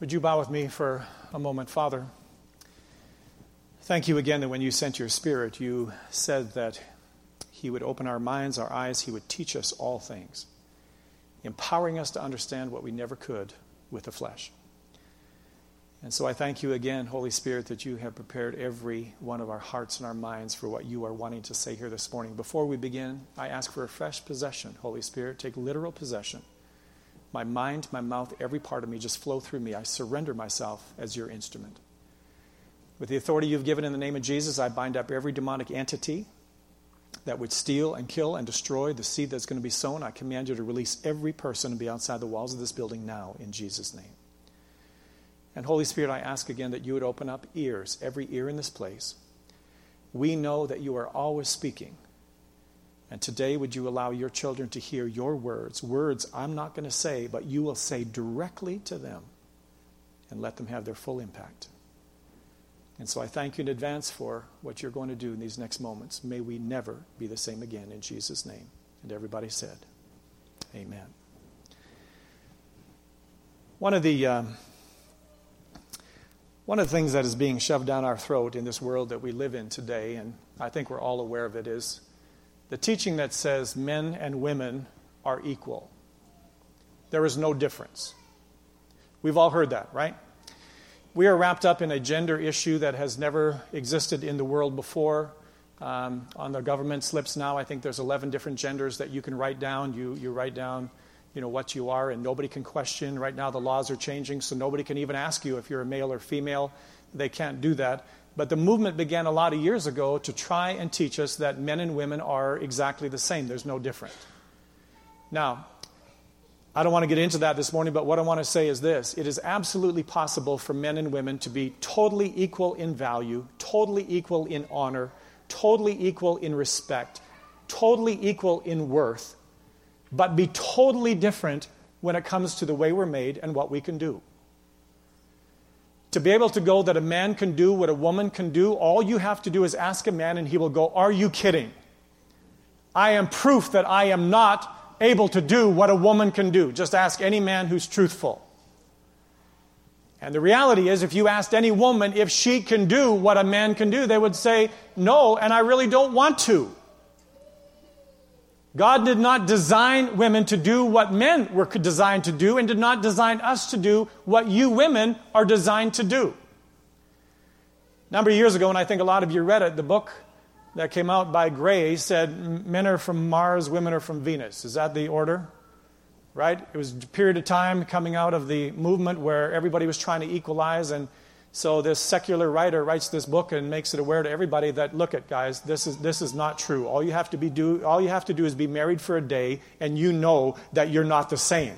Would you bow with me for a moment, Father? Thank you again that when you sent your Spirit, you said that He would open our minds, our eyes, He would teach us all things, empowering us to understand what we never could with the flesh. And so I thank you again, Holy Spirit, that you have prepared every one of our hearts and our minds for what you are wanting to say here this morning. Before we begin, I ask for a fresh possession. Holy Spirit, take literal possession my mind, my mouth, every part of me just flow through me. I surrender myself as your instrument. With the authority you've given in the name of Jesus, I bind up every demonic entity that would steal and kill and destroy the seed that's going to be sown. I command you to release every person and be outside the walls of this building now in Jesus' name. And Holy Spirit, I ask again that you would open up ears, every ear in this place. We know that you are always speaking. And today, would you allow your children to hear your words? Words I'm not going to say, but you will say directly to them and let them have their full impact. And so I thank you in advance for what you're going to do in these next moments. May we never be the same again in Jesus' name. And everybody said, Amen. One of the. Um, one of the things that is being shoved down our throat in this world that we live in today, and I think we're all aware of it, is the teaching that says men and women are equal. There is no difference. We've all heard that, right? We are wrapped up in a gender issue that has never existed in the world before. Um, on the government slips now, I think there's 11 different genders that you can write down. You, you write down you know, what you are, and nobody can question. Right now, the laws are changing, so nobody can even ask you if you're a male or female. They can't do that. But the movement began a lot of years ago to try and teach us that men and women are exactly the same. There's no different. Now, I don't want to get into that this morning, but what I want to say is this it is absolutely possible for men and women to be totally equal in value, totally equal in honor, totally equal in respect, totally equal in worth, but be totally different when it comes to the way we're made and what we can do. To be able to go that a man can do what a woman can do, all you have to do is ask a man and he will go, Are you kidding? I am proof that I am not able to do what a woman can do. Just ask any man who's truthful. And the reality is, if you asked any woman if she can do what a man can do, they would say, No, and I really don't want to. God did not design women to do what men were designed to do and did not design us to do what you women are designed to do. A number of years ago, and I think a lot of you read it, the book that came out by Gray said men are from Mars, women are from Venus. Is that the order? Right? It was a period of time coming out of the movement where everybody was trying to equalize and so this secular writer writes this book and makes it aware to everybody that look at guys, this is this is not true. All you have to be do all you have to do is be married for a day and you know that you're not the same.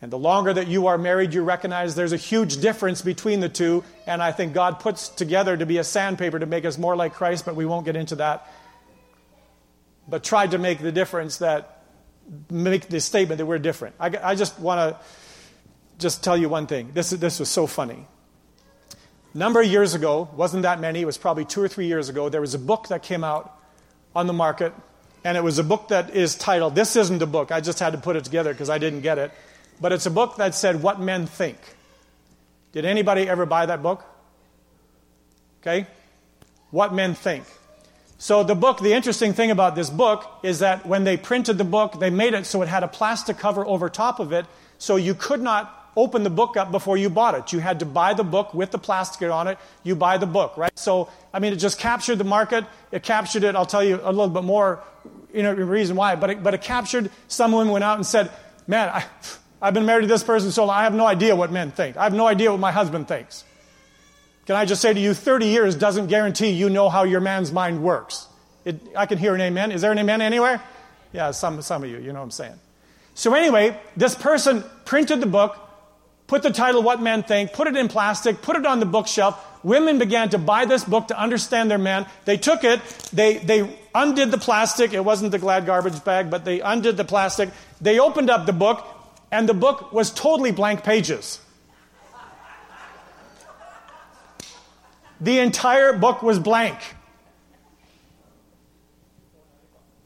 And the longer that you are married, you recognize there's a huge difference between the two. And I think God puts together to be a sandpaper to make us more like Christ, but we won't get into that. But tried to make the difference that make the statement that we're different. I, I just want to just tell you one thing. This, this was so funny number of years ago, wasn't that many, it was probably two or three years ago, there was a book that came out on the market, and it was a book that is titled, this isn't a book, I just had to put it together because I didn't get it, but it's a book that said, What Men Think. Did anybody ever buy that book? Okay? What Men Think. So, the book, the interesting thing about this book is that when they printed the book, they made it so it had a plastic cover over top of it, so you could not open the book up before you bought it. You had to buy the book with the plastic on it. You buy the book, right? So, I mean, it just captured the market. It captured it. I'll tell you a little bit more, you know, reason why. But it, but it captured. Some women went out and said, "Man, I, I've been married to this person so long. I have no idea what men think. I have no idea what my husband thinks." Can I just say to you, 30 years doesn't guarantee you know how your man's mind works. It, I can hear an amen. Is there an amen anywhere? Yeah, some, some of you, you know what I'm saying. So, anyway, this person printed the book, put the title What Men Think, put it in plastic, put it on the bookshelf. Women began to buy this book to understand their men. They took it, they, they undid the plastic. It wasn't the glad garbage bag, but they undid the plastic. They opened up the book, and the book was totally blank pages. The entire book was blank.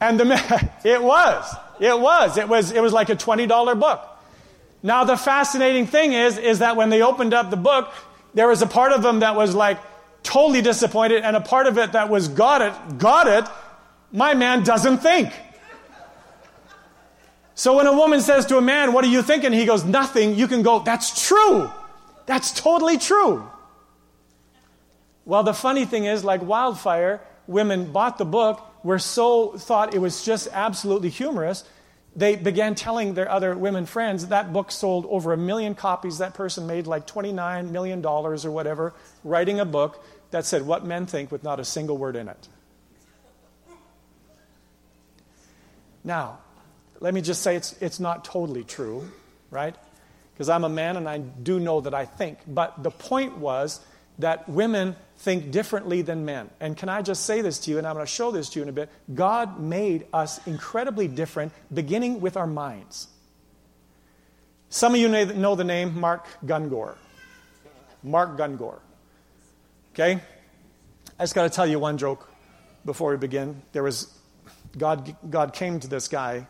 And the it was. It was. It was it was like a $20 book. Now, the fascinating thing is, is that when they opened up the book, there was a part of them that was like totally disappointed, and a part of it that was got it, got it. My man doesn't think. So when a woman says to a man, What are you thinking? He goes, Nothing. You can go, That's true. That's totally true. Well, the funny thing is, like wildfire, women bought the book, were so thought it was just absolutely humorous. They began telling their other women friends that book sold over a million copies. That person made like $29 million or whatever, writing a book that said what men think with not a single word in it. Now, let me just say it's, it's not totally true, right? Because I'm a man and I do know that I think. But the point was that women think differently than men. And can I just say this to you, and I'm going to show this to you in a bit? God made us incredibly different, beginning with our minds. Some of you know the name Mark Gungor. Mark Gungor. Okay? I just got to tell you one joke before we begin. There was God, God came to this guy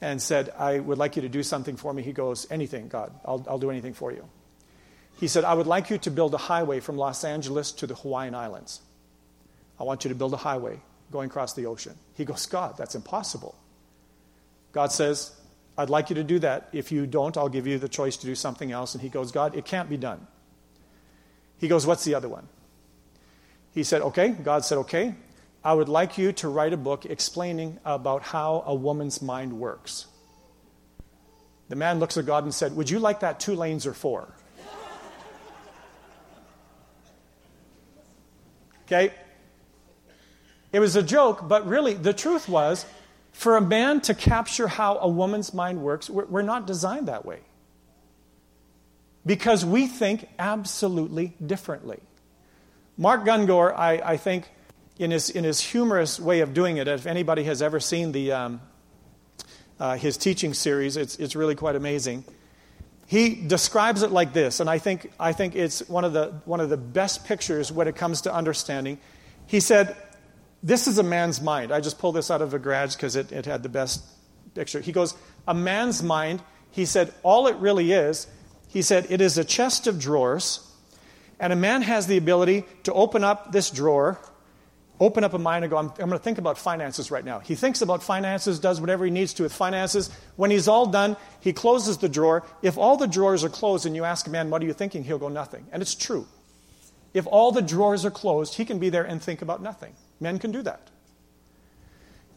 and said, I would like you to do something for me. He goes, Anything, God, I'll, I'll do anything for you. He said, I would like you to build a highway from Los Angeles to the Hawaiian Islands. I want you to build a highway going across the ocean. He goes, God, that's impossible. God says, I'd like you to do that. If you don't, I'll give you the choice to do something else. And he goes, God, it can't be done. He goes, What's the other one? He said, Okay. God said, Okay. I would like you to write a book explaining about how a woman's mind works. The man looks at God and said, Would you like that two lanes or four? Okay? It was a joke, but really, the truth was for a man to capture how a woman's mind works, we're, we're not designed that way. Because we think absolutely differently. Mark Gungor, I, I think, in his, in his humorous way of doing it, if anybody has ever seen the, um, uh, his teaching series, it's, it's really quite amazing. He describes it like this, and I think, I think it's one of, the, one of the best pictures when it comes to understanding. He said, This is a man's mind. I just pulled this out of a garage because it, it had the best picture. He goes, A man's mind, he said, all it really is, he said, it is a chest of drawers, and a man has the ability to open up this drawer open up a mind and go, I'm, I'm going to think about finances right now. He thinks about finances, does whatever he needs to with finances. When he's all done, he closes the drawer. If all the drawers are closed and you ask a man, What are you thinking? he'll go, Nothing. And it's true. If all the drawers are closed, he can be there and think about nothing. Men can do that.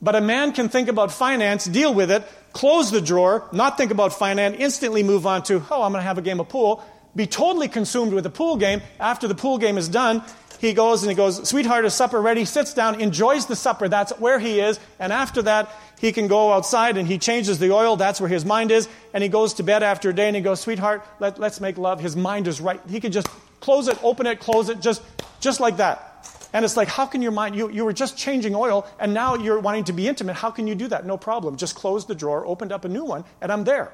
But a man can think about finance, deal with it, close the drawer, not think about finance, instantly move on to, oh, I'm going to have a game of pool, be totally consumed with the pool game. After the pool game is done, he goes and he goes, Sweetheart, is supper ready? Sits down, enjoys the supper. That's where he is. And after that, he can go outside and he changes the oil. That's where his mind is. And he goes to bed after a day and he goes, Sweetheart, let, let's make love. His mind is right. He can just close it, open it, close it, just, just like that. And it's like, how can your mind, you, you were just changing oil and now you're wanting to be intimate. How can you do that? No problem. Just close the drawer, opened up a new one, and I'm there.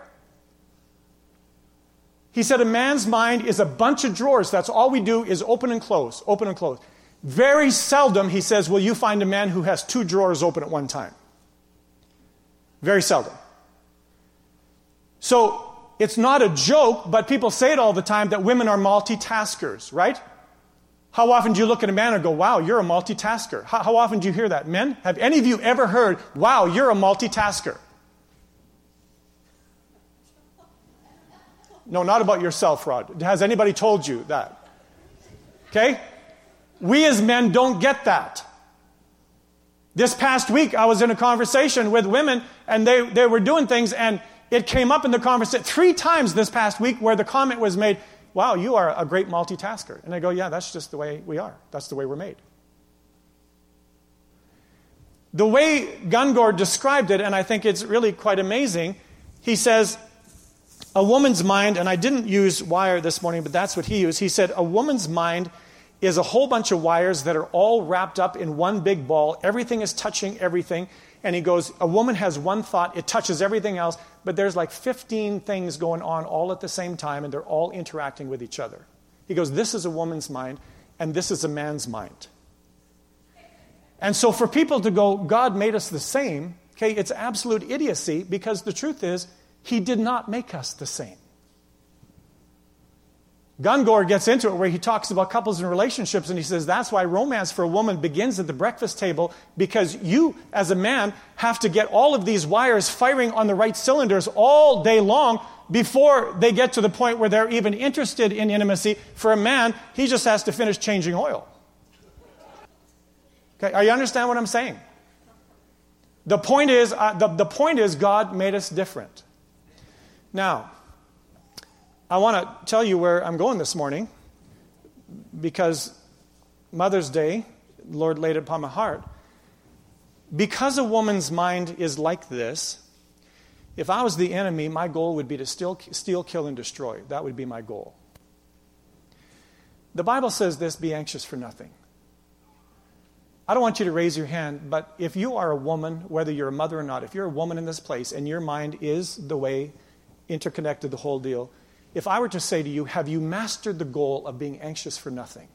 He said, A man's mind is a bunch of drawers. That's all we do is open and close, open and close. Very seldom, he says, will you find a man who has two drawers open at one time. Very seldom. So it's not a joke, but people say it all the time that women are multitaskers, right? How often do you look at a man and go, wow, you're a multitasker? How, how often do you hear that? Men, have any of you ever heard, wow, you're a multitasker? No, not about yourself, Rod. Has anybody told you that? Okay? We as men don't get that. This past week, I was in a conversation with women, and they, they were doing things, and it came up in the conversation three times this past week where the comment was made, Wow, you are a great multitasker. And I go, Yeah, that's just the way we are. That's the way we're made. The way Gungor described it, and I think it's really quite amazing, he says, a woman's mind, and I didn't use wire this morning, but that's what he used. He said, A woman's mind is a whole bunch of wires that are all wrapped up in one big ball. Everything is touching everything. And he goes, A woman has one thought, it touches everything else, but there's like 15 things going on all at the same time, and they're all interacting with each other. He goes, This is a woman's mind, and this is a man's mind. And so for people to go, God made us the same, okay, it's absolute idiocy because the truth is, he did not make us the same. Gungor gets into it where he talks about couples and relationships, and he says that's why romance for a woman begins at the breakfast table because you, as a man, have to get all of these wires firing on the right cylinders all day long before they get to the point where they're even interested in intimacy. For a man, he just has to finish changing oil. Okay, are you understand what I'm saying? The point is, uh, the, the point is, God made us different. Now, I want to tell you where I'm going this morning because Mother's Day, Lord laid it upon my heart. Because a woman's mind is like this, if I was the enemy, my goal would be to steal, steal, kill, and destroy. That would be my goal. The Bible says this be anxious for nothing. I don't want you to raise your hand, but if you are a woman, whether you're a mother or not, if you're a woman in this place and your mind is the way interconnected, the whole deal, if I were to say to you, Have you mastered the goal of being anxious for nothing?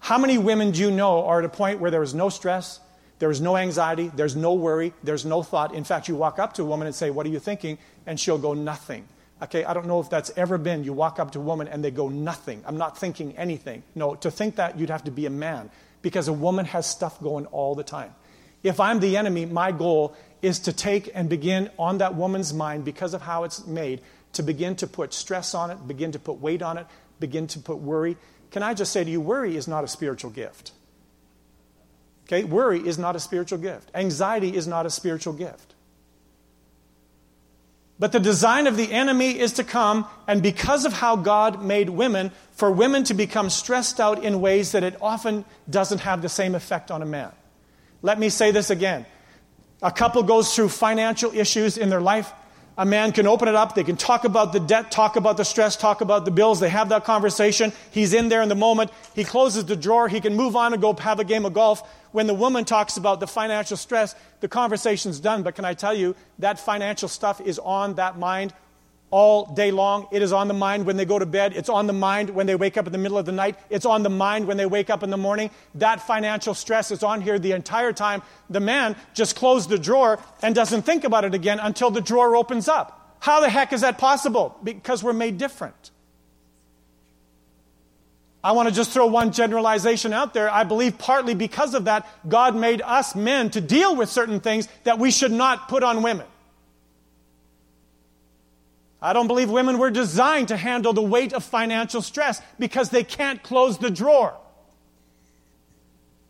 How many women do you know are at a point where there is no stress, there is no anxiety, there's no worry, there's no thought? In fact, you walk up to a woman and say, What are you thinking? And she'll go, Nothing. Okay, I don't know if that's ever been. You walk up to a woman and they go, Nothing. I'm not thinking anything. No, to think that, you'd have to be a man because a woman has stuff going all the time. If I'm the enemy, my goal is to take and begin on that woman's mind, because of how it's made, to begin to put stress on it, begin to put weight on it, begin to put worry. Can I just say to you, worry is not a spiritual gift. Okay? Worry is not a spiritual gift. Anxiety is not a spiritual gift. But the design of the enemy is to come, and because of how God made women, for women to become stressed out in ways that it often doesn't have the same effect on a man. Let me say this again. A couple goes through financial issues in their life. A man can open it up. They can talk about the debt, talk about the stress, talk about the bills. They have that conversation. He's in there in the moment. He closes the drawer. He can move on and go have a game of golf. When the woman talks about the financial stress, the conversation's done. But can I tell you, that financial stuff is on that mind all day long. It is on the mind when they go to bed. It's on the mind when they wake up in the middle of the night. It's on the mind when they wake up in the morning. That financial stress is on here the entire time. The man just closed the drawer and doesn't think about it again until the drawer opens up. How the heck is that possible? Because we're made different. I want to just throw one generalization out there. I believe partly because of that, God made us men to deal with certain things that we should not put on women. I don't believe women were designed to handle the weight of financial stress because they can't close the drawer.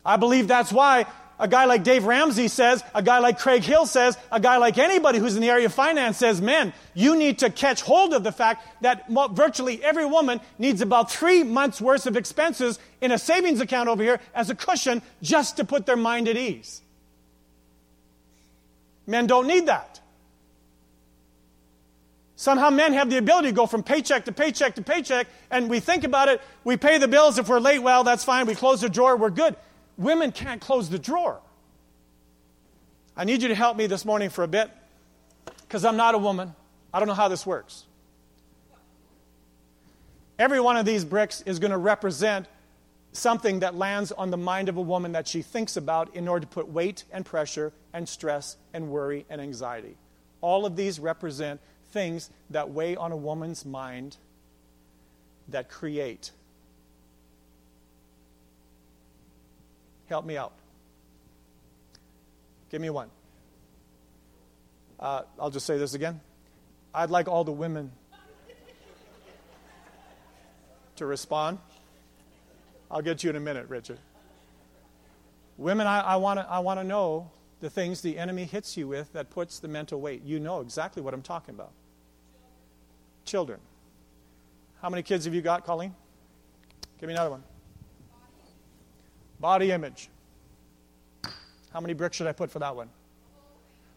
I believe that's why a guy like Dave Ramsey says, a guy like Craig Hill says, a guy like anybody who's in the area of finance says, men, you need to catch hold of the fact that virtually every woman needs about three months worth of expenses in a savings account over here as a cushion just to put their mind at ease. Men don't need that. Somehow men have the ability to go from paycheck to paycheck to paycheck, and we think about it. We pay the bills. If we're late, well, that's fine. We close the drawer, we're good. Women can't close the drawer. I need you to help me this morning for a bit because I'm not a woman. I don't know how this works. Every one of these bricks is going to represent something that lands on the mind of a woman that she thinks about in order to put weight and pressure and stress and worry and anxiety. All of these represent things that weigh on a woman's mind that create. Help me out. Give me one. Uh, I'll just say this again. I'd like all the women to respond. I'll get you in a minute, Richard. Women, I, I want to I wanna know the things the enemy hits you with that puts the mental weight. You know exactly what I'm talking about children. How many kids have you got, Colleen? Give me another one. Body image. How many bricks should I put for that one?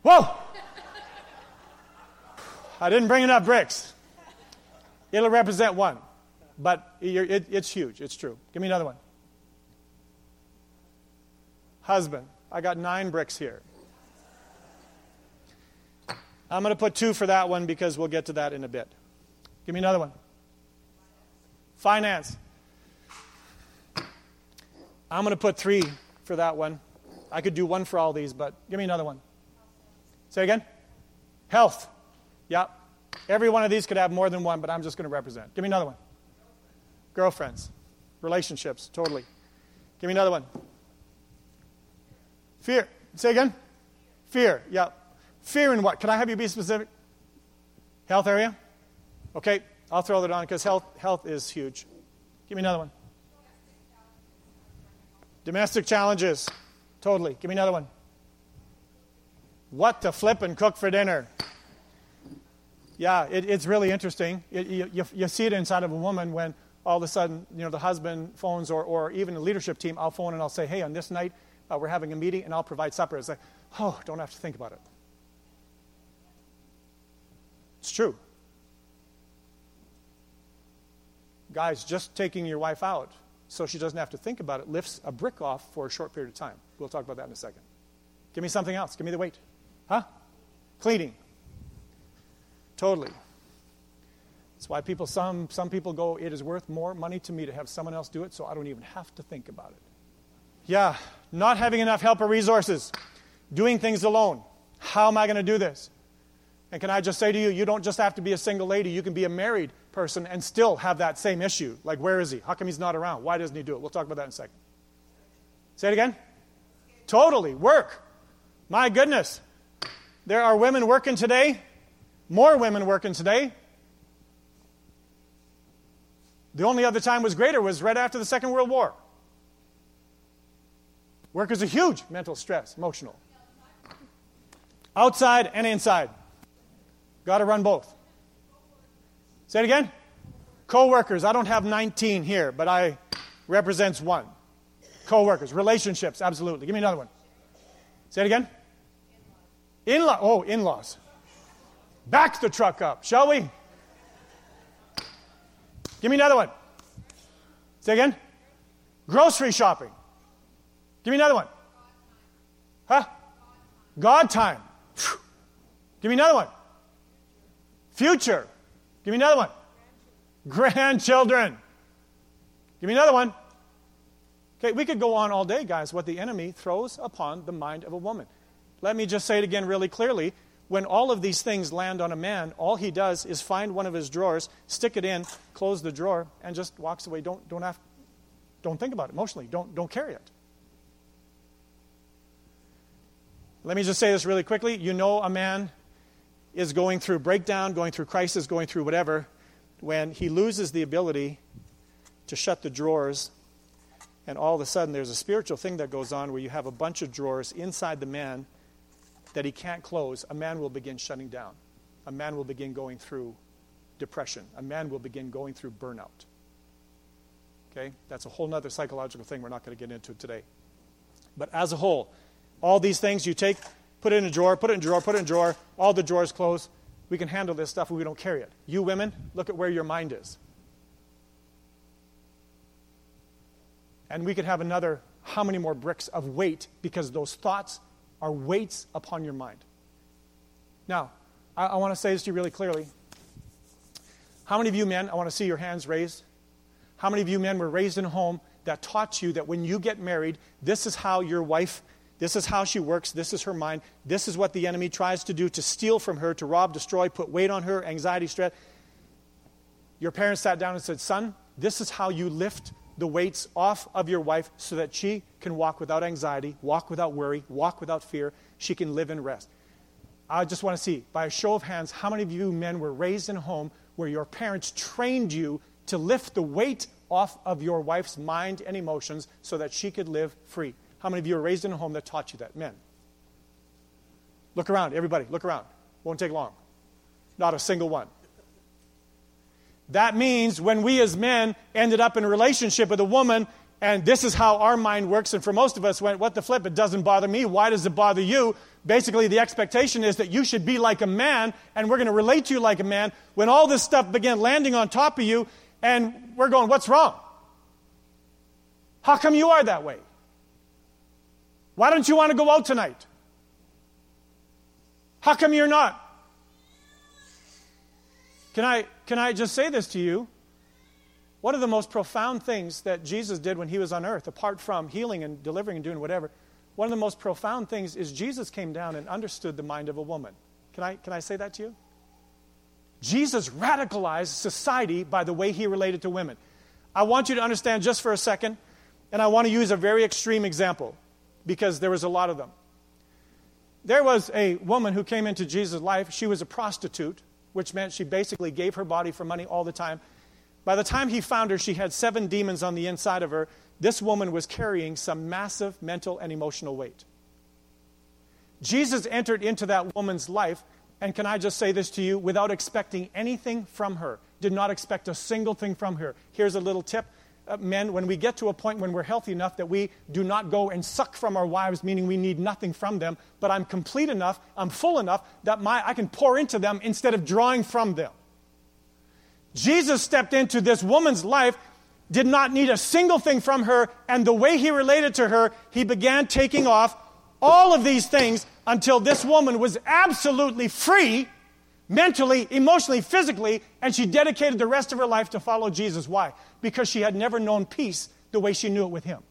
Whoa! I didn't bring enough bricks. It'll represent one, but it, it's huge. It's true. Give me another one. Husband. I got nine bricks here. I'm going to put two for that one because we'll get to that in a bit. Give me another one. Finance. I'm going to put three for that one. I could do one for all these, but give me another one. Say again. Health. Yep. Every one of these could have more than one, but I'm just going to represent. Give me another one. Girlfriends, relationships, totally. Give me another one. Fear. Say again. Fear. Yeah. Fear in what? Can I have you be specific? Health area? Okay, I'll throw that on because health, health is huge. Give me another one. Domestic challenges. Totally. Give me another one. What to flip and cook for dinner. Yeah, it, it's really interesting. It, you, you, see it inside of a woman when all of a sudden, you know, the husband phones or, or even the leadership team, I'll phone and I'll say, hey, on this night, uh, we're having a meeting and I'll provide supper. It's like, oh, don't have to think about it. It's true. Guys, just taking your wife out so she doesn't have to think about it lifts a brick off for a short period of time. We'll talk about that in a second. Give me something else. Give me the weight. Huh? Cleaning. Totally. That's why people, some, some people go, it is worth more money to me to have someone else do it, so I don't even have to think about it. Yeah, not having enough help or resources, doing things alone. How am I going to do this? And can I just say to you, you don't just have to be a single lady, you can be a married person and still have that same issue. Like, where is he? How come he's not around? Why doesn't he do it? We'll talk about that in a second. Say it again. Totally. Work. My goodness. There are women working today, more women working today. The only other time was greater was right after the Second World War. Work is a huge mental stress, emotional. Outside and inside. Got to run both. Say it again. Co-workers. I don't have 19 here, but I represents one. Co-workers, relationships, absolutely. Give me another one. Say it again. In-law. Oh, in-laws. Back the truck up, shall we? Give me another one. Say again. Grocery shopping. Give me another one. Huh? God time. Give me another one. Future. Give me another one. Grandchildren. Give me another one. Okay, we could go on all day, guys, what the enemy throws upon the mind of a woman. Let me just say it again really clearly. When all of these things land on a man, all he does is find one of his drawers, stick it in, close the drawer, and just walks away. Don't, don't, have, don't think about it emotionally. Don't, don't carry it. Let me just say this really quickly. You know, a man is going through breakdown, going through crisis, going through whatever, when he loses the ability to shut the drawers, and all of a sudden there's a spiritual thing that goes on where you have a bunch of drawers inside the man that he can't close, a man will begin shutting down. A man will begin going through depression. A man will begin going through burnout. Okay? That's a whole other psychological thing we're not going to get into today. But as a whole, all these things you take, put it in a drawer, put it in a drawer, put it in a drawer, all the drawers close. We can handle this stuff we don't carry it. You women, look at where your mind is. And we could have another how many more bricks of weight because those thoughts are weights upon your mind. Now, I, I want to say this to you really clearly. How many of you men, I want to see your hands raised. How many of you men were raised in a home that taught you that when you get married, this is how your wife this is how she works. This is her mind. This is what the enemy tries to do to steal from her, to rob, destroy, put weight on her, anxiety, stress. Your parents sat down and said, Son, this is how you lift the weights off of your wife so that she can walk without anxiety, walk without worry, walk without fear. She can live in rest. I just want to see, by a show of hands, how many of you men were raised in a home where your parents trained you to lift the weight off of your wife's mind and emotions so that she could live free? How many of you were raised in a home that taught you that? Men. Look around, everybody, look around. Won't take long. Not a single one. That means when we as men ended up in a relationship with a woman, and this is how our mind works, and for most of us went, What the flip? It doesn't bother me. Why does it bother you? Basically, the expectation is that you should be like a man, and we're going to relate to you like a man. When all this stuff began landing on top of you, and we're going, What's wrong? How come you are that way? Why don't you want to go out tonight? How come you're not? Can I, can I just say this to you? One of the most profound things that Jesus did when he was on earth, apart from healing and delivering and doing whatever, one of the most profound things is Jesus came down and understood the mind of a woman. Can I, can I say that to you? Jesus radicalized society by the way he related to women. I want you to understand just for a second, and I want to use a very extreme example because there was a lot of them. There was a woman who came into Jesus' life. She was a prostitute, which meant she basically gave her body for money all the time. By the time he found her, she had seven demons on the inside of her. This woman was carrying some massive mental and emotional weight. Jesus entered into that woman's life, and can I just say this to you, without expecting anything from her, did not expect a single thing from her. Here's a little tip. Uh, men, when we get to a point when we're healthy enough that we do not go and suck from our wives, meaning we need nothing from them, but I'm complete enough, I'm full enough that my, I can pour into them instead of drawing from them. Jesus stepped into this woman's life, did not need a single thing from her, and the way he related to her, he began taking off all of these things until this woman was absolutely free mentally, emotionally, physically, and she dedicated the rest of her life to follow Jesus. Why? Because she had never known peace the way she knew it with him.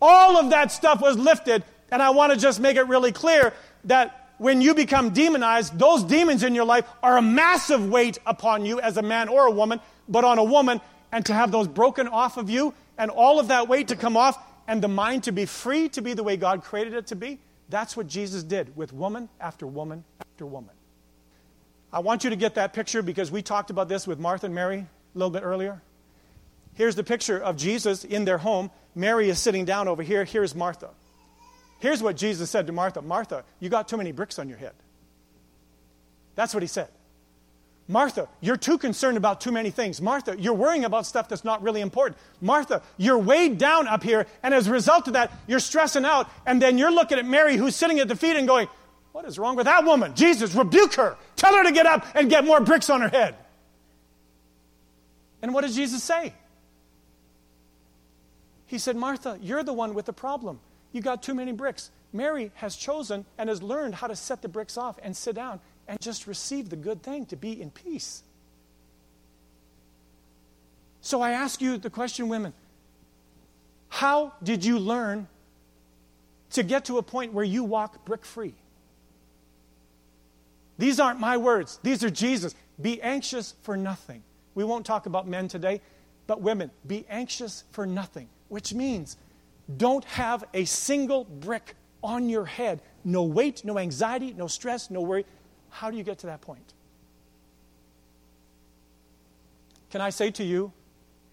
All of that stuff was lifted, and I want to just make it really clear that when you become demonized, those demons in your life are a massive weight upon you as a man or a woman, but on a woman, and to have those broken off of you and all of that weight to come off and the mind to be free to be the way God created it to be, that's what Jesus did with woman after woman after woman. I want you to get that picture because we talked about this with Martha and Mary a little bit earlier. Here's the picture of Jesus in their home. Mary is sitting down over here. Here's Martha. Here's what Jesus said to Martha Martha, you got too many bricks on your head. That's what he said. Martha, you're too concerned about too many things. Martha, you're worrying about stuff that's not really important. Martha, you're weighed down up here, and as a result of that, you're stressing out, and then you're looking at Mary who's sitting at the feet and going, What is wrong with that woman? Jesus, rebuke her. Tell her to get up and get more bricks on her head. And what does Jesus say? He said, Martha, you're the one with the problem. You got too many bricks. Mary has chosen and has learned how to set the bricks off and sit down and just receive the good thing to be in peace. So I ask you the question, women how did you learn to get to a point where you walk brick free? These aren't my words, these are Jesus. Be anxious for nothing. We won't talk about men today, but women, be anxious for nothing, which means don't have a single brick on your head. No weight, no anxiety, no stress, no worry. How do you get to that point? Can I say to you,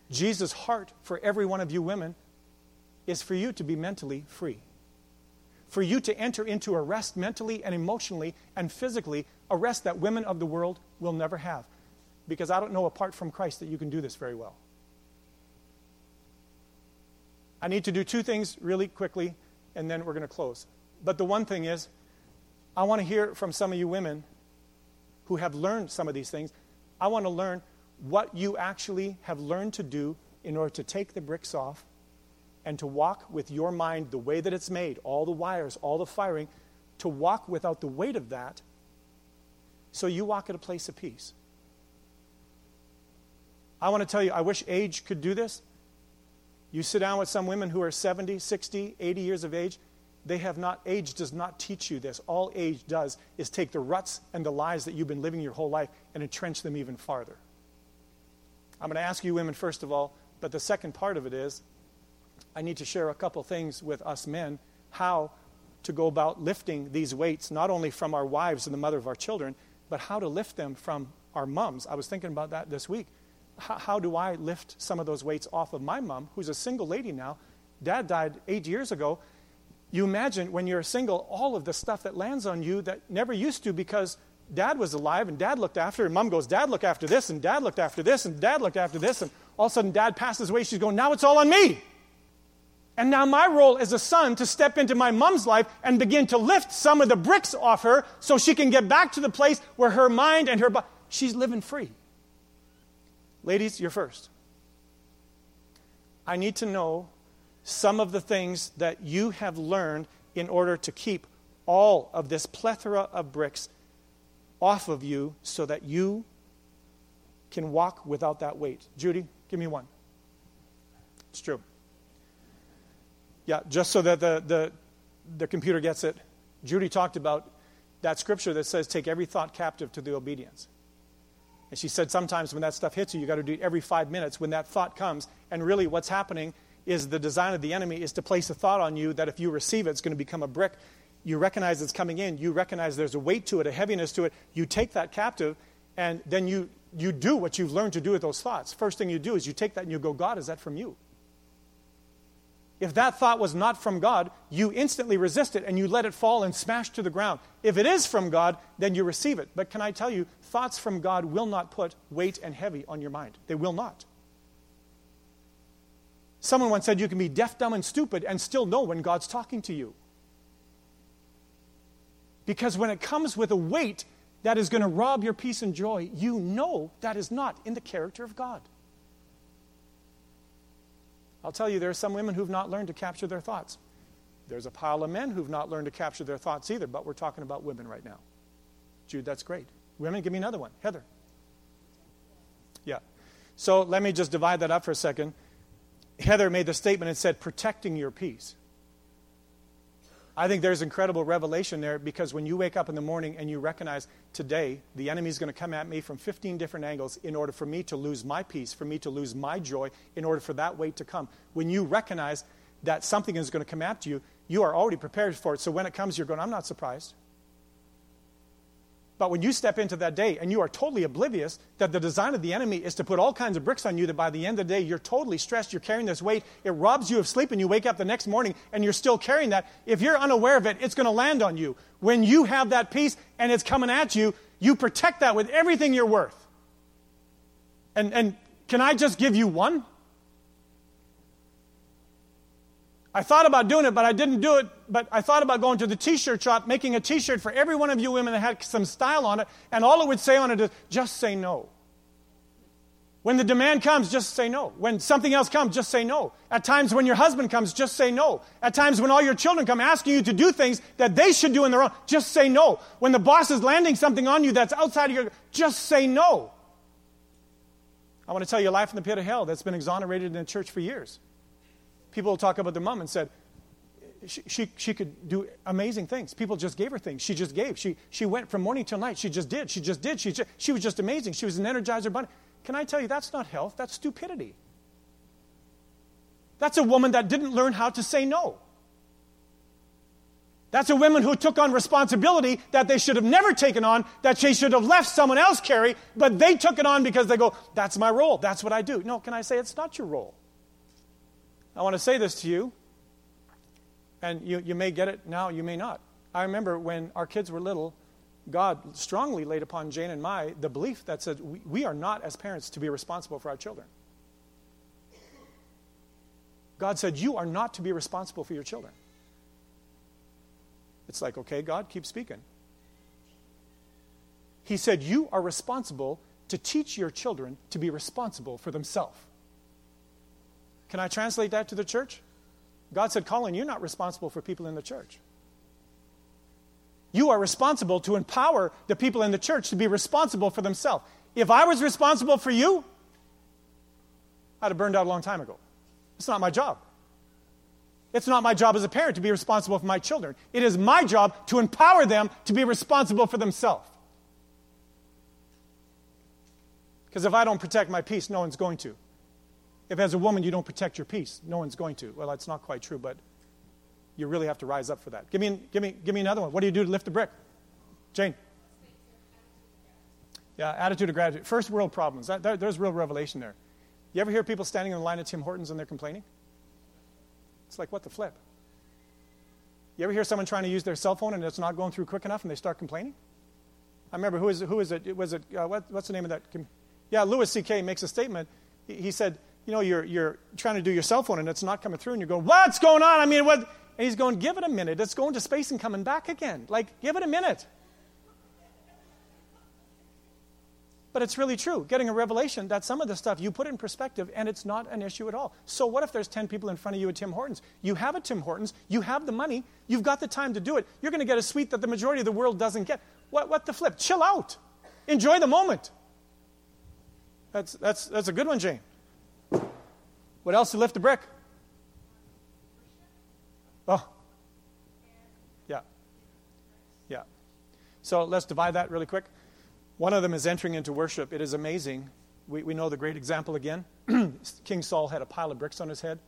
Jesus' heart for every one of you women is for you to be mentally free. For you to enter into a rest mentally and emotionally and physically, a rest that women of the world will never have. Because I don't know apart from Christ that you can do this very well. I need to do two things really quickly, and then we're going to close. But the one thing is, I want to hear from some of you women who have learned some of these things. I want to learn what you actually have learned to do in order to take the bricks off and to walk with your mind the way that it's made, all the wires, all the firing, to walk without the weight of that so you walk at a place of peace. I want to tell you, I wish age could do this. You sit down with some women who are 70, 60, 80 years of age, they have not, age does not teach you this. All age does is take the ruts and the lies that you've been living your whole life and entrench them even farther. I'm going to ask you women first of all, but the second part of it is I need to share a couple things with us men how to go about lifting these weights, not only from our wives and the mother of our children, but how to lift them from our mums. I was thinking about that this week. How, how do I lift some of those weights off of my mom, who's a single lady now? Dad died eight years ago, you imagine when you're single, all of the stuff that lands on you that never used to because dad was alive and dad looked after, and mom goes, Dad looked after this, and dad looked after this, and dad looked after this, and all of a sudden dad passes away. She's going, Now it's all on me. And now my role as a son to step into my mom's life and begin to lift some of the bricks off her so she can get back to the place where her mind and her body, she's living free. Ladies, you're first. I need to know some of the things that you have learned in order to keep all of this plethora of bricks off of you so that you can walk without that weight. Judy, give me one. It's true. Yeah, just so that the, the, the computer gets it. Judy talked about that scripture that says, Take every thought captive to the obedience. And she said, Sometimes when that stuff hits you, you got to do it every five minutes when that thought comes. And really, what's happening is the design of the enemy is to place a thought on you that if you receive it, it's going to become a brick. You recognize it's coming in. You recognize there's a weight to it, a heaviness to it. You take that captive, and then you, you do what you've learned to do with those thoughts. First thing you do is you take that and you go, God, is that from you? If that thought was not from God, you instantly resist it and you let it fall and smash to the ground. If it is from God, then you receive it. But can I tell you, thoughts from God will not put weight and heavy on your mind. They will not. Someone once said you can be deaf, dumb, and stupid and still know when God's talking to you. Because when it comes with a weight that is going to rob your peace and joy, you know that is not in the character of God. I'll tell you, there are some women who've not learned to capture their thoughts. There's a pile of men who've not learned to capture their thoughts either, but we're talking about women right now. Jude, that's great. Women, give me another one. Heather. Yeah. So let me just divide that up for a second. Heather made the statement and said, protecting your peace. I think there's incredible revelation there because when you wake up in the morning and you recognize today the enemy is going to come at me from 15 different angles in order for me to lose my peace, for me to lose my joy, in order for that weight to come. When you recognize that something is going to come after you, you are already prepared for it. So when it comes, you're going, I'm not surprised. But when you step into that day and you are totally oblivious that the design of the enemy is to put all kinds of bricks on you, that by the end of the day you're totally stressed, you're carrying this weight, it robs you of sleep, and you wake up the next morning and you're still carrying that. If you're unaware of it, it's going to land on you. When you have that peace and it's coming at you, you protect that with everything you're worth. And, and can I just give you one? I thought about doing it, but I didn't do it. But I thought about going to the t shirt shop, making a t shirt for every one of you women that had some style on it, and all it would say on it is just say no. When the demand comes, just say no. When something else comes, just say no. At times when your husband comes, just say no. At times when all your children come asking you to do things that they should do in their own, just say no. When the boss is landing something on you that's outside of your, just say no. I want to tell you life in the pit of hell that's been exonerated in the church for years. People talk about their mom and said, she, she, she, could do amazing things. People just gave her things. She just gave. She, she went from morning till night. She just did. She just did. She, just, she was just amazing. She was an energizer bunny. Can I tell you, that's not health, that's stupidity. That's a woman that didn't learn how to say no. That's a woman who took on responsibility that they should have never taken on, that she should have left someone else carry, but they took it on because they go, that's my role, that's what I do. No, can I say it's not your role? I want to say this to you, and you, you may get it now, you may not. I remember when our kids were little, God strongly laid upon Jane and my the belief that said we, we are not, as parents, to be responsible for our children. God said, You are not to be responsible for your children. It's like, okay, God, keep speaking. He said, You are responsible to teach your children to be responsible for themselves. Can I translate that to the church? God said, Collin, you're not responsible for people in the church. You are responsible to empower the people in the church to be responsible for themselves. If I was responsible for you, I'd have burned out a long time ago. It's not my job. It's not my job as a parent to be responsible for my children. It is my job to empower them to be responsible for themselves. Because if I don't protect my peace, no one's going to. If as a woman you don't protect your peace, no one's going to. Well, that's not quite true, but you really have to rise up for that. Give me, give me, give me another one. What do you do to lift the brick? Jane. Yeah, attitude of gratitude. First world problems. That, that, there's real revelation there. You ever hear people standing in the line at Tim Hortons and they're complaining? It's like, what the flip? You ever hear someone trying to use their cell phone and it's not going through quick enough and they start complaining? I remember who is, who is it? Was it uh, what, what's the name of that? Yeah, Louis C.K. makes a statement. He, he said, you know, you're, you're trying to do your cell phone and it's not coming through, and you're going, What's going on? I mean, what? And he's going, Give it a minute. It's going to space and coming back again. Like, give it a minute. But it's really true. Getting a revelation that some of the stuff you put in perspective and it's not an issue at all. So, what if there's 10 people in front of you at Tim Hortons? You have a Tim Hortons, you have the money, you've got the time to do it. You're going to get a suite that the majority of the world doesn't get. What, what the flip? Chill out. Enjoy the moment. That's, that's, that's a good one, Jane. What else to lift a brick? Oh. Yeah. Yeah. So let's divide that really quick. One of them is entering into worship. It is amazing. We, we know the great example again. King Saul had a pile of bricks on his head.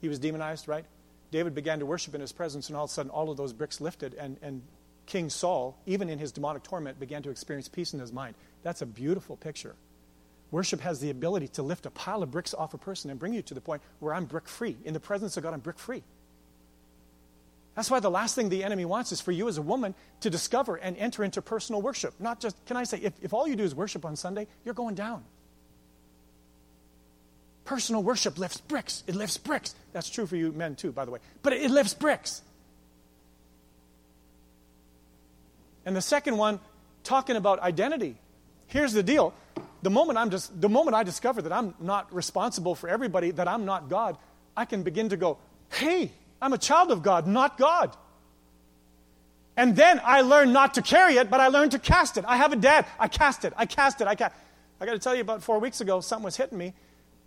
He was demonized, right? David began to worship in his presence, and all of a sudden, all of those bricks lifted, and, and King Saul, even in his demonic torment, began to experience peace in his mind. That's a beautiful picture. Worship has the ability to lift a pile of bricks off a person and bring you to the point where I'm brick free. In the presence of God, I'm brick free. That's why the last thing the enemy wants is for you as a woman to discover and enter into personal worship. Not just, can I say, if, if all you do is worship on Sunday, you're going down. Personal worship lifts bricks. It lifts bricks. That's true for you men too, by the way. But it lifts bricks. And the second one, talking about identity. Here's the deal. The moment, I'm just, the moment I discover that I'm not responsible for everybody, that I'm not God, I can begin to go, hey, I'm a child of God, not God. And then I learn not to carry it, but I learn to cast it. I have a dad. I cast it. I cast it. I cast. I got to tell you, about four weeks ago, something was hitting me,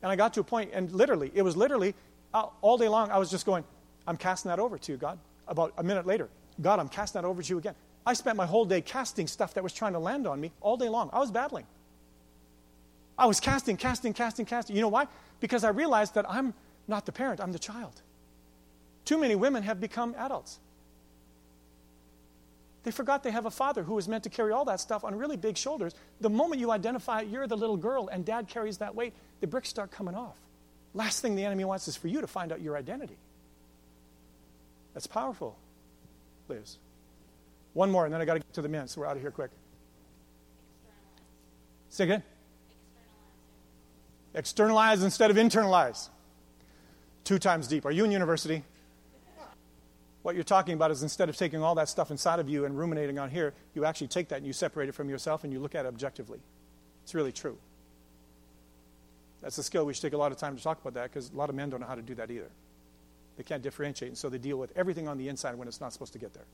and I got to a point, and literally, it was literally uh, all day long. I was just going, "I'm casting that over to you, God." About a minute later, God, I'm casting that over to you again. I spent my whole day casting stuff that was trying to land on me all day long. I was battling. I was casting, casting, casting, casting. You know why? Because I realized that I'm not the parent, I'm the child. Too many women have become adults. They forgot they have a father who is meant to carry all that stuff on really big shoulders. The moment you identify you're the little girl and dad carries that weight, the bricks start coming off. Last thing the enemy wants is for you to find out your identity. That's powerful, Liz. One more, and then I got to get to the men, so we're out of here quick. Say again. Externalize instead of internalize. Two times deep. Are you in university? What you're talking about is instead of taking all that stuff inside of you and ruminating on here, you actually take that and you separate it from yourself and you look at it objectively. It's really true. That's a skill we should take a lot of time to talk about that because a lot of men don't know how to do that either. They can't differentiate, and so they deal with everything on the inside when it's not supposed to get there.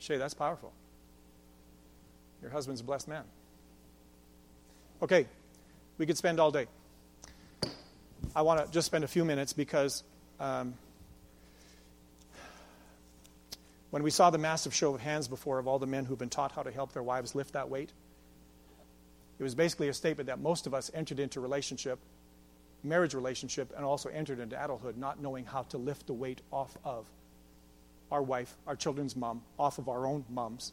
Shay, that's powerful. Your husband's a blessed man. Okay, we could spend all day. I want to just spend a few minutes because um, when we saw the massive show of hands before of all the men who've been taught how to help their wives lift that weight, it was basically a statement that most of us entered into relationship, marriage relationship, and also entered into adulthood not knowing how to lift the weight off of our wife, our children's mom, off of our own moms.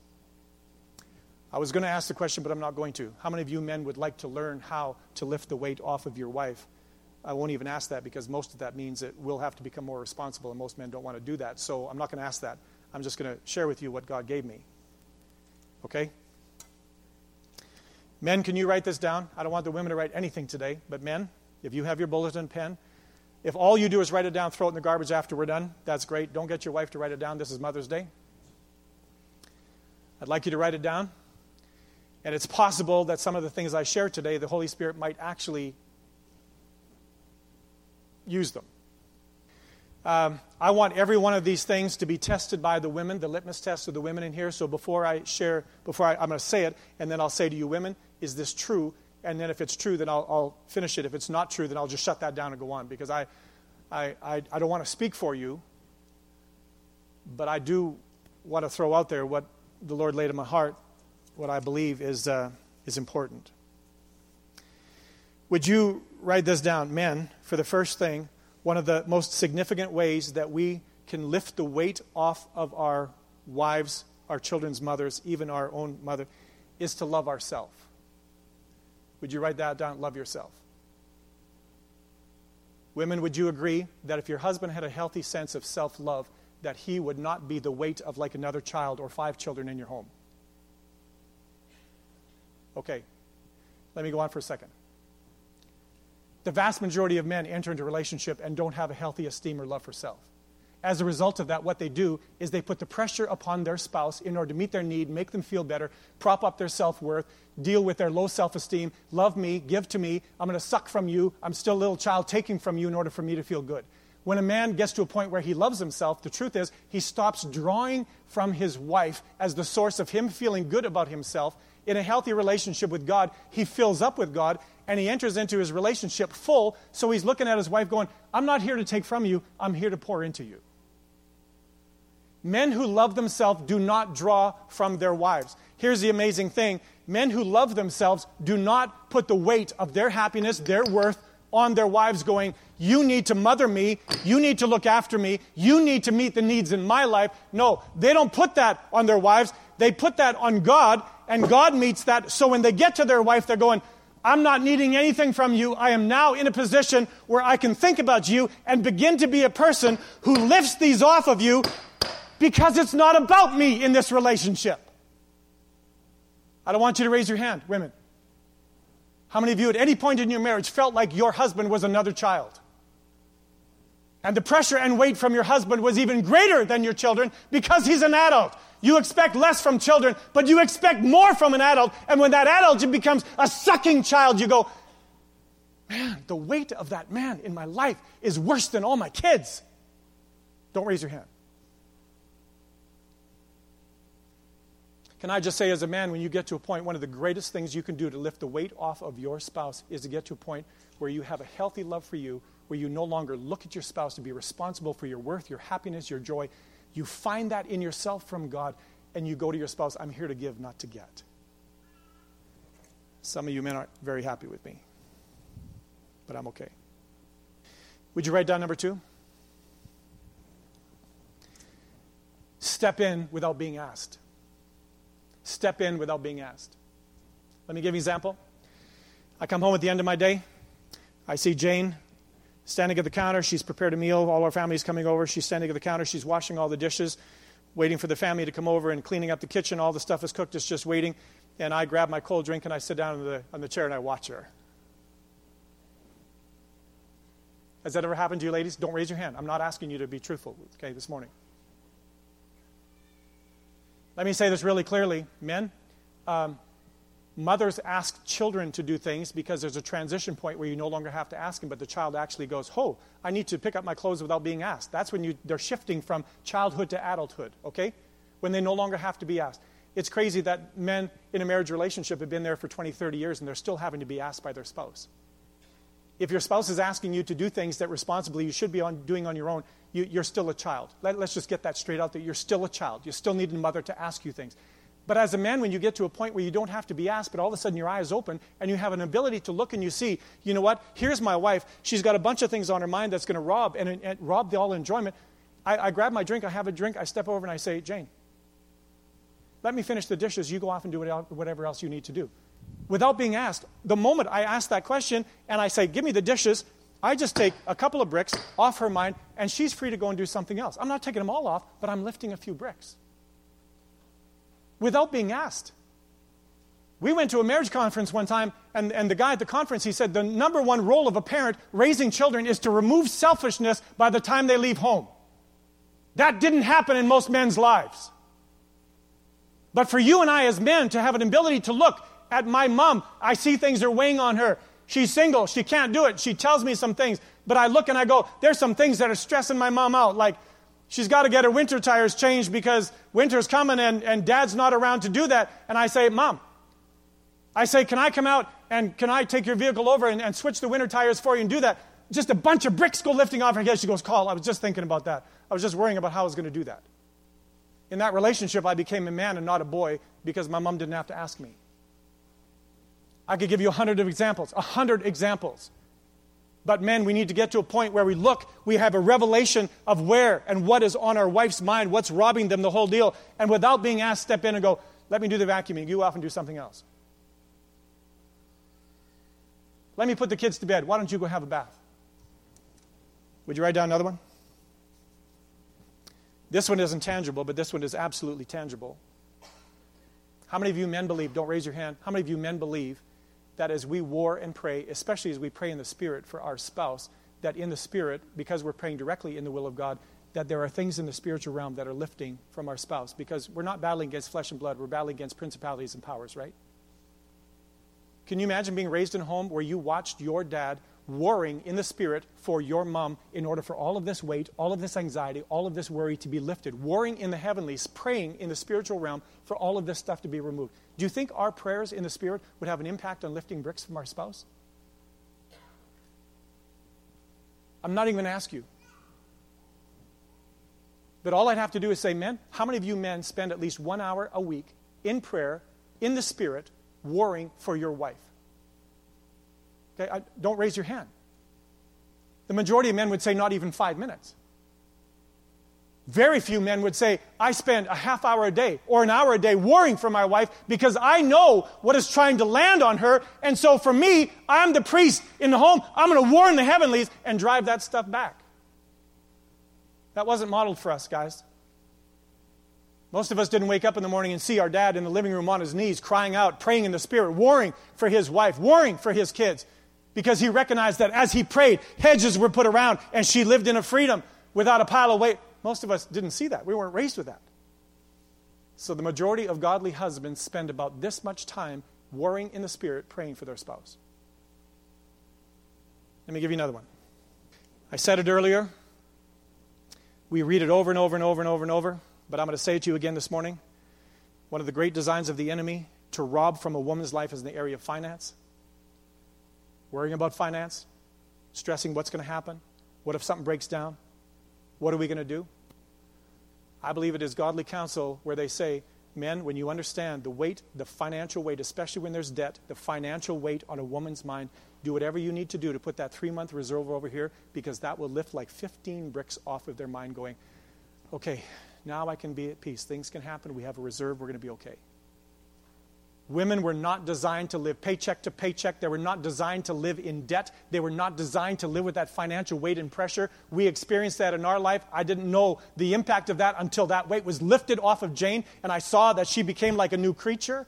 I was going to ask the question, but I'm not going to. How many of you men would like to learn how to lift the weight off of your wife? I won't even ask that because most of that means that we'll have to become more responsible, and most men don't want to do that. So I'm not going to ask that. I'm just going to share with you what God gave me. Okay? Men, can you write this down? I don't want the women to write anything today, but men, if you have your bulletin pen, if all you do is write it down, throw it in the garbage after we're done, that's great. Don't get your wife to write it down. This is Mother's Day. I'd like you to write it down. And it's possible that some of the things I share today, the Holy Spirit might actually use them. Um, I want every one of these things to be tested by the women, the litmus test of the women in here. So before I share, before I, I'm going to say it, and then I'll say to you, women, is this true? and then if it's true, then I'll, I'll, finish it. If it's not true, then I'll just shut that down and go on because I, I, I, I don't want to speak for you, but I do want to throw out there what the Lord laid in my heart, what I believe is, uh, is important. Would you write this down? Men, for the first thing, one of the most significant ways that we can lift the weight off of our wives, our children's mothers, even our own mother, is to love ourselves. Would you write that down? Love yourself. Women, would you agree that if your husband had a healthy sense of self love, that he would not be the weight of like another child or five children in your home? Okay, let me go on for a second. The vast majority of men enter into a relationship and don't have a healthy esteem or love for self. As a result of that, what they do is they put the pressure upon their spouse in order to meet their need, make them feel better, prop up their self worth, deal with their low self esteem, love me, give to me, I'm going to suck from you, I'm still a little child taking from you in order for me to feel good. When a man gets to a point where he loves himself, the truth is he stops drawing from his wife as the source of him feeling good about himself. In a healthy relationship with God, he fills up with God and he enters into his relationship full. So he's looking at his wife going, I'm not here to take from you, I'm here to pour into you. Men who love themselves do not draw from their wives. Here's the amazing thing men who love themselves do not put the weight of their happiness, their worth, on their wives, going, You need to mother me. You need to look after me. You need to meet the needs in my life. No, they don't put that on their wives. They put that on God, and God meets that. So when they get to their wife, they're going, I'm not needing anything from you. I am now in a position where I can think about you and begin to be a person who lifts these off of you because it's not about me in this relationship. I don't want you to raise your hand, women. How many of you at any point in your marriage felt like your husband was another child? And the pressure and weight from your husband was even greater than your children because he's an adult. You expect less from children, but you expect more from an adult. And when that adult becomes a sucking child, you go, man, the weight of that man in my life is worse than all my kids. Don't raise your hand. Can I just say, as a man, when you get to a point, one of the greatest things you can do to lift the weight off of your spouse is to get to a point where you have a healthy love for you, where you no longer look at your spouse to be responsible for your worth, your happiness, your joy. You find that in yourself from God, and you go to your spouse, I'm here to give, not to get. Some of you men aren't very happy with me, but I'm okay. Would you write down number two? Step in without being asked step in without being asked. Let me give you an example. I come home at the end of my day. I see Jane standing at the counter. She's prepared a meal. All our family's coming over. She's standing at the counter. She's washing all the dishes, waiting for the family to come over and cleaning up the kitchen. All the stuff is cooked. It's just waiting. And I grab my cold drink and I sit down on the, on the chair and I watch her. Has that ever happened to you, ladies? Don't raise your hand. I'm not asking you to be truthful, okay, this morning. Let me say this really clearly, men. Um, mothers ask children to do things because there's a transition point where you no longer have to ask them, but the child actually goes, Oh, I need to pick up my clothes without being asked. That's when you, they're shifting from childhood to adulthood, okay? When they no longer have to be asked. It's crazy that men in a marriage relationship have been there for 20, 30 years and they're still having to be asked by their spouse. If your spouse is asking you to do things that responsibly you should be on, doing on your own, you, are still a child. Let, let's just get that straight out there. You're still a child. You still need a mother to ask you things. But as a man, when you get to a point where you don't have to be asked, but all of a sudden your eyes open and you have an ability to look and you see, you know what? Here's my wife. She's got a bunch of things on her mind that's going to rob and, and, rob the all enjoyment. I, I grab my drink. I have a drink. I step over and I say, Jane, let me finish the dishes. You go off and do whatever else you need to do. Without being asked, the moment I ask that question and I say, Give me the dishes, I just take a couple of bricks off her mind, and she's free to go and do something else. I'm not taking them all off, but I'm lifting a few bricks without being asked. We went to a marriage conference one time, and, and the guy at the conference, he said, The number one role of a parent raising children is to remove selfishness by the time they leave home. That didn't happen in most men's lives. But for you and I as men to have an ability to look at my mom, I see things are weighing on her. She's single. She can't do it. She tells me some things. But I look and I go, there's some things that are stressing my mom out. Like, she's got to get her winter tires changed because winter's coming and, and dad's not around to do that. And I say, Mom, I say, can I come out and can I take your vehicle over and, and switch the winter tires for you and do that? Just a bunch of bricks go lifting off her head. She goes, Call. I was just thinking about that. I was just worrying about how I was going to do that. In that relationship, I became a man and not a boy because my mom didn't have to ask me. I could give you a hundred of examples, a hundred examples. But men, we need to get to a point where we look, we have a revelation of where and what is on our wife's mind, what's robbing them, the whole deal. And without being asked, step in and go, let me do the vacuuming. You go off and do something else. Let me put the kids to bed. Why don't you go have a bath? Would you write down another one? This one isn't tangible, but this one is absolutely tangible. How many of you men believe? Don't raise your hand. How many of you men believe that as we war and pray, especially as we pray in the Spirit for our spouse, that in the Spirit, because we're praying directly in the will of God, that there are things in the spiritual realm that are lifting from our spouse because we're not battling against flesh and blood, we're battling against principalities and powers, right? Can you imagine being raised in a home where you watched your dad warring in the spirit for your mom in order for all of this weight, all of this anxiety, all of this worry to be lifted, warring in the heavenlies, praying in the spiritual realm for all of this stuff to be removed. Do you think our prayers in the spirit would have an impact on lifting bricks from our spouse? I'm not even going to ask you. But all I'd have to do is say, men, how many of you men spend at least one hour a week in prayer, in the Spirit, warring for your wife? Okay, I, don't raise your hand. The majority of men would say not even five minutes. Very few men would say, I spend a half hour a day or an hour a day worrying for my wife because I know what is trying to land on her. And so for me, I'm the priest in the home. I'm going to warn the heavenlies and drive that stuff back. That wasn't modeled for us, guys. Most of us didn't wake up in the morning and see our dad in the living room on his knees, crying out, praying in the Spirit, warring for his wife, warring for his kids, because he recognized that as he prayed, hedges were put around and she lived in a freedom without a pile of weight. Most of us didn't see that. We weren't raised with that. So the majority of godly husbands spend about this much time warring in the Spirit, praying for their spouse. Let me give you another one. I said it earlier. We read it over and over and over and over and over, but I'm going to say it to you again this morning. One of the great designs of the enemy to rob from a woman's life is in the area of finance. Worrying about finance, stressing what's going to happen, what if something breaks down, what are we going to do? I believe it is godly counsel where they say, men, when you understand the weight, the financial weight, especially when there's debt, the financial weight on a woman's mind, do whatever you need to do to put that three month reserve over here because that will lift like 15 bricks off of their mind, going, okay, now I can be at peace. Things can happen. We have a reserve. We're going to be okay. Women were not designed to live paycheck to paycheck. They were not designed to live in debt. They were not designed to live with that financial weight and pressure. We experienced that in our life. I didn't know the impact of that until that weight was lifted off of Jane and I saw that she became like a new creature.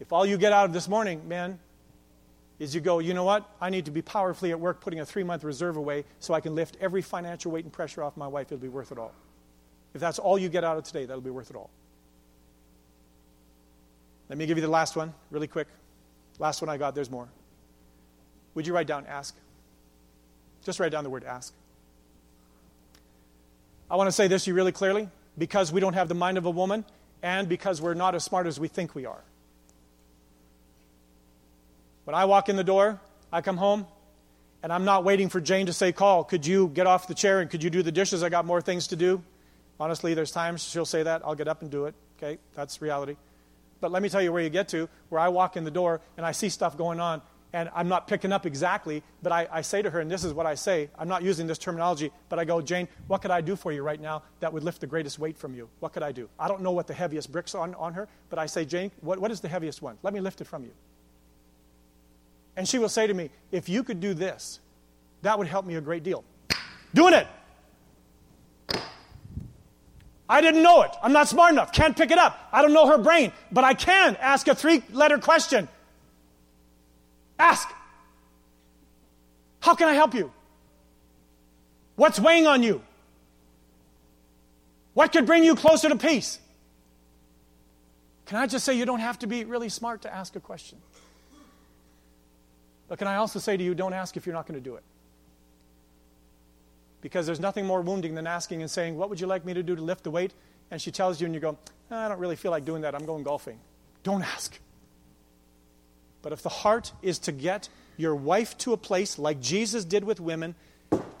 If all you get out of this morning, man, is you go, you know what? I need to be powerfully at work putting a three month reserve away so I can lift every financial weight and pressure off my wife. It'll be worth it all. If that's all you get out of today, that'll be worth it all. Let me give you the last one, really quick. Last one I got, there's more. Would you write down ask? Just write down the word ask. I want to say this to you really clearly because we don't have the mind of a woman and because we're not as smart as we think we are. When I walk in the door, I come home, and I'm not waiting for Jane to say, Call, could you get off the chair and could you do the dishes? I got more things to do. Honestly, there's times she'll say that. I'll get up and do it. Okay, that's reality. But let me tell you where you get to, where I walk in the door and I see stuff going on, and I'm not picking up exactly, but I, I, say to her, and this is what I say I'm not using this terminology, but I go, Jane, what could I do for you right now that would lift the greatest weight from you? What could I do? I don't know what the heaviest bricks on, on her, but I say, Jane, what, what is the heaviest one? Let me lift it from you. And she will say to me, If you could do this, that would help me a great deal. Doing it. I didn't know it. I'm not smart enough. Can't pick it up. I don't know her brain. But I can ask a three letter question. Ask. How can I help you? What's weighing on you? What could bring you closer to peace? Can I just say you don't have to be really smart to ask a question? But can I also say to you, don't ask if you're not going to do it. Because there's nothing more wounding than asking and saying, What would you like me to do to lift the weight? And she tells you, and you go, I don't really feel like doing that. I'm going golfing. Don't ask. But if the heart is to get your wife to a place like Jesus did with women,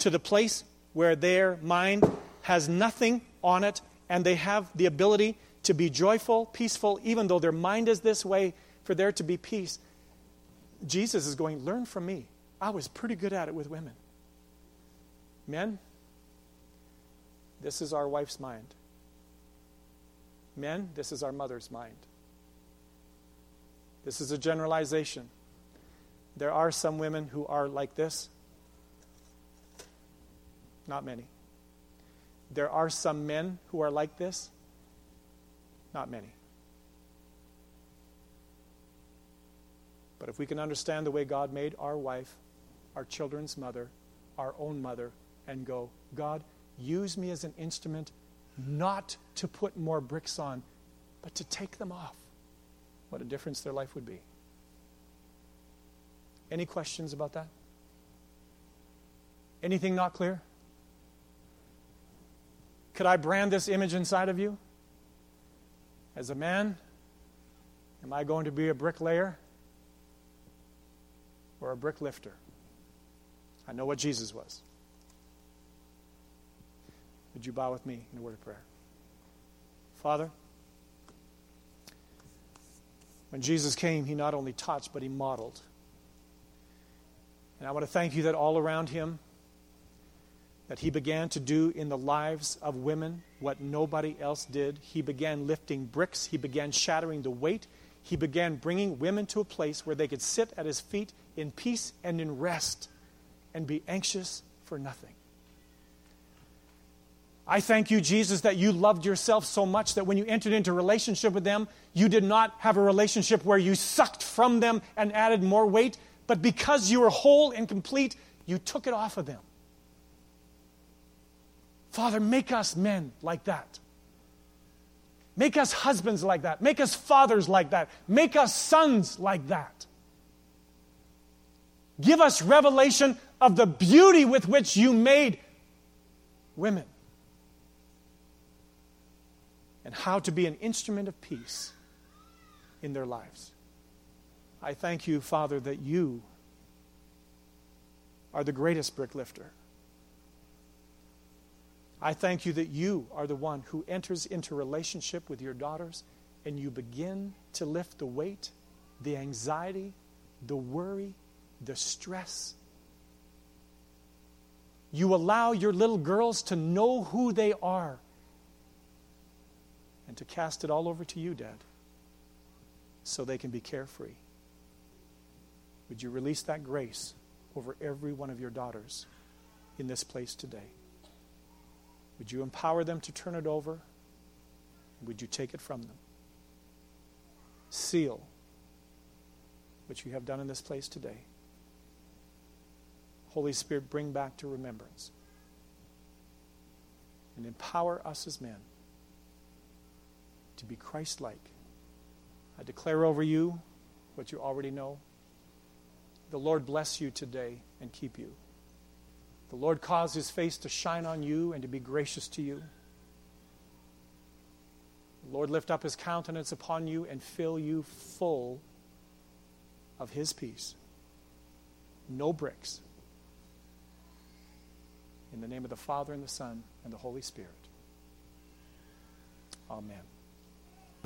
to the place where their mind has nothing on it and they have the ability to be joyful, peaceful, even though their mind is this way, for there to be peace, Jesus is going, Learn from me. I was pretty good at it with women. Men, this is our wife's mind. Men, this is our mother's mind. This is a generalization. There are some women who are like this, not many. There are some men who are like this, not many. But if we can understand the way God made our wife, our children's mother, our own mother, and go, God, use me as an instrument not to put more bricks on, but to take them off, what a difference their life would be. Any questions about that? Anything not clear? Could I brand this image inside of you? As a man, am I going to be a bricklayer? or a brick lifter. I know what Jesus was. Would you bow with me in a word of prayer? Father, when Jesus came, he not only taught, but he modeled. And I want to thank you that all around him, that he began to do in the lives of women what nobody else did. He began lifting bricks, he began shattering the weight, he began bringing women to a place where they could sit at his feet in peace and in rest and be anxious for nothing. I thank you, Jesus, that you loved yourself so much that when you entered into relationship with them, you did not have a relationship where you sucked from them and added more weight, but because you were whole and complete, you took it off of them. Father, make us men like that. Make us husbands like that. Make us fathers like that. Make us sons like that. Give us revelation of the beauty with which you made women and how to be an instrument of peace in their lives. I thank you, Father, that you are the greatest brick lifter. I thank you that you are the one who enters into relationship with your daughters and you begin to lift the weight, the anxiety, the worry, the stress. You allow your little girls to know who they are and to cast it all over to you, Dad, so they can be carefree. Would you release that grace over every one of your daughters in this place today? Would you empower them to turn it over? Would you take it from them? Seal what you have done in this place today. Holy Spirit, bring back to remembrance and empower us as men to be Christ like. I declare over you what you already know. The Lord bless you today and keep you. The Lord cause his face to shine on you and to be gracious to you. The Lord lift up his countenance upon you and fill you full of his peace. No bricks. In the name of the Father and the Son and the Holy Spirit. Amen.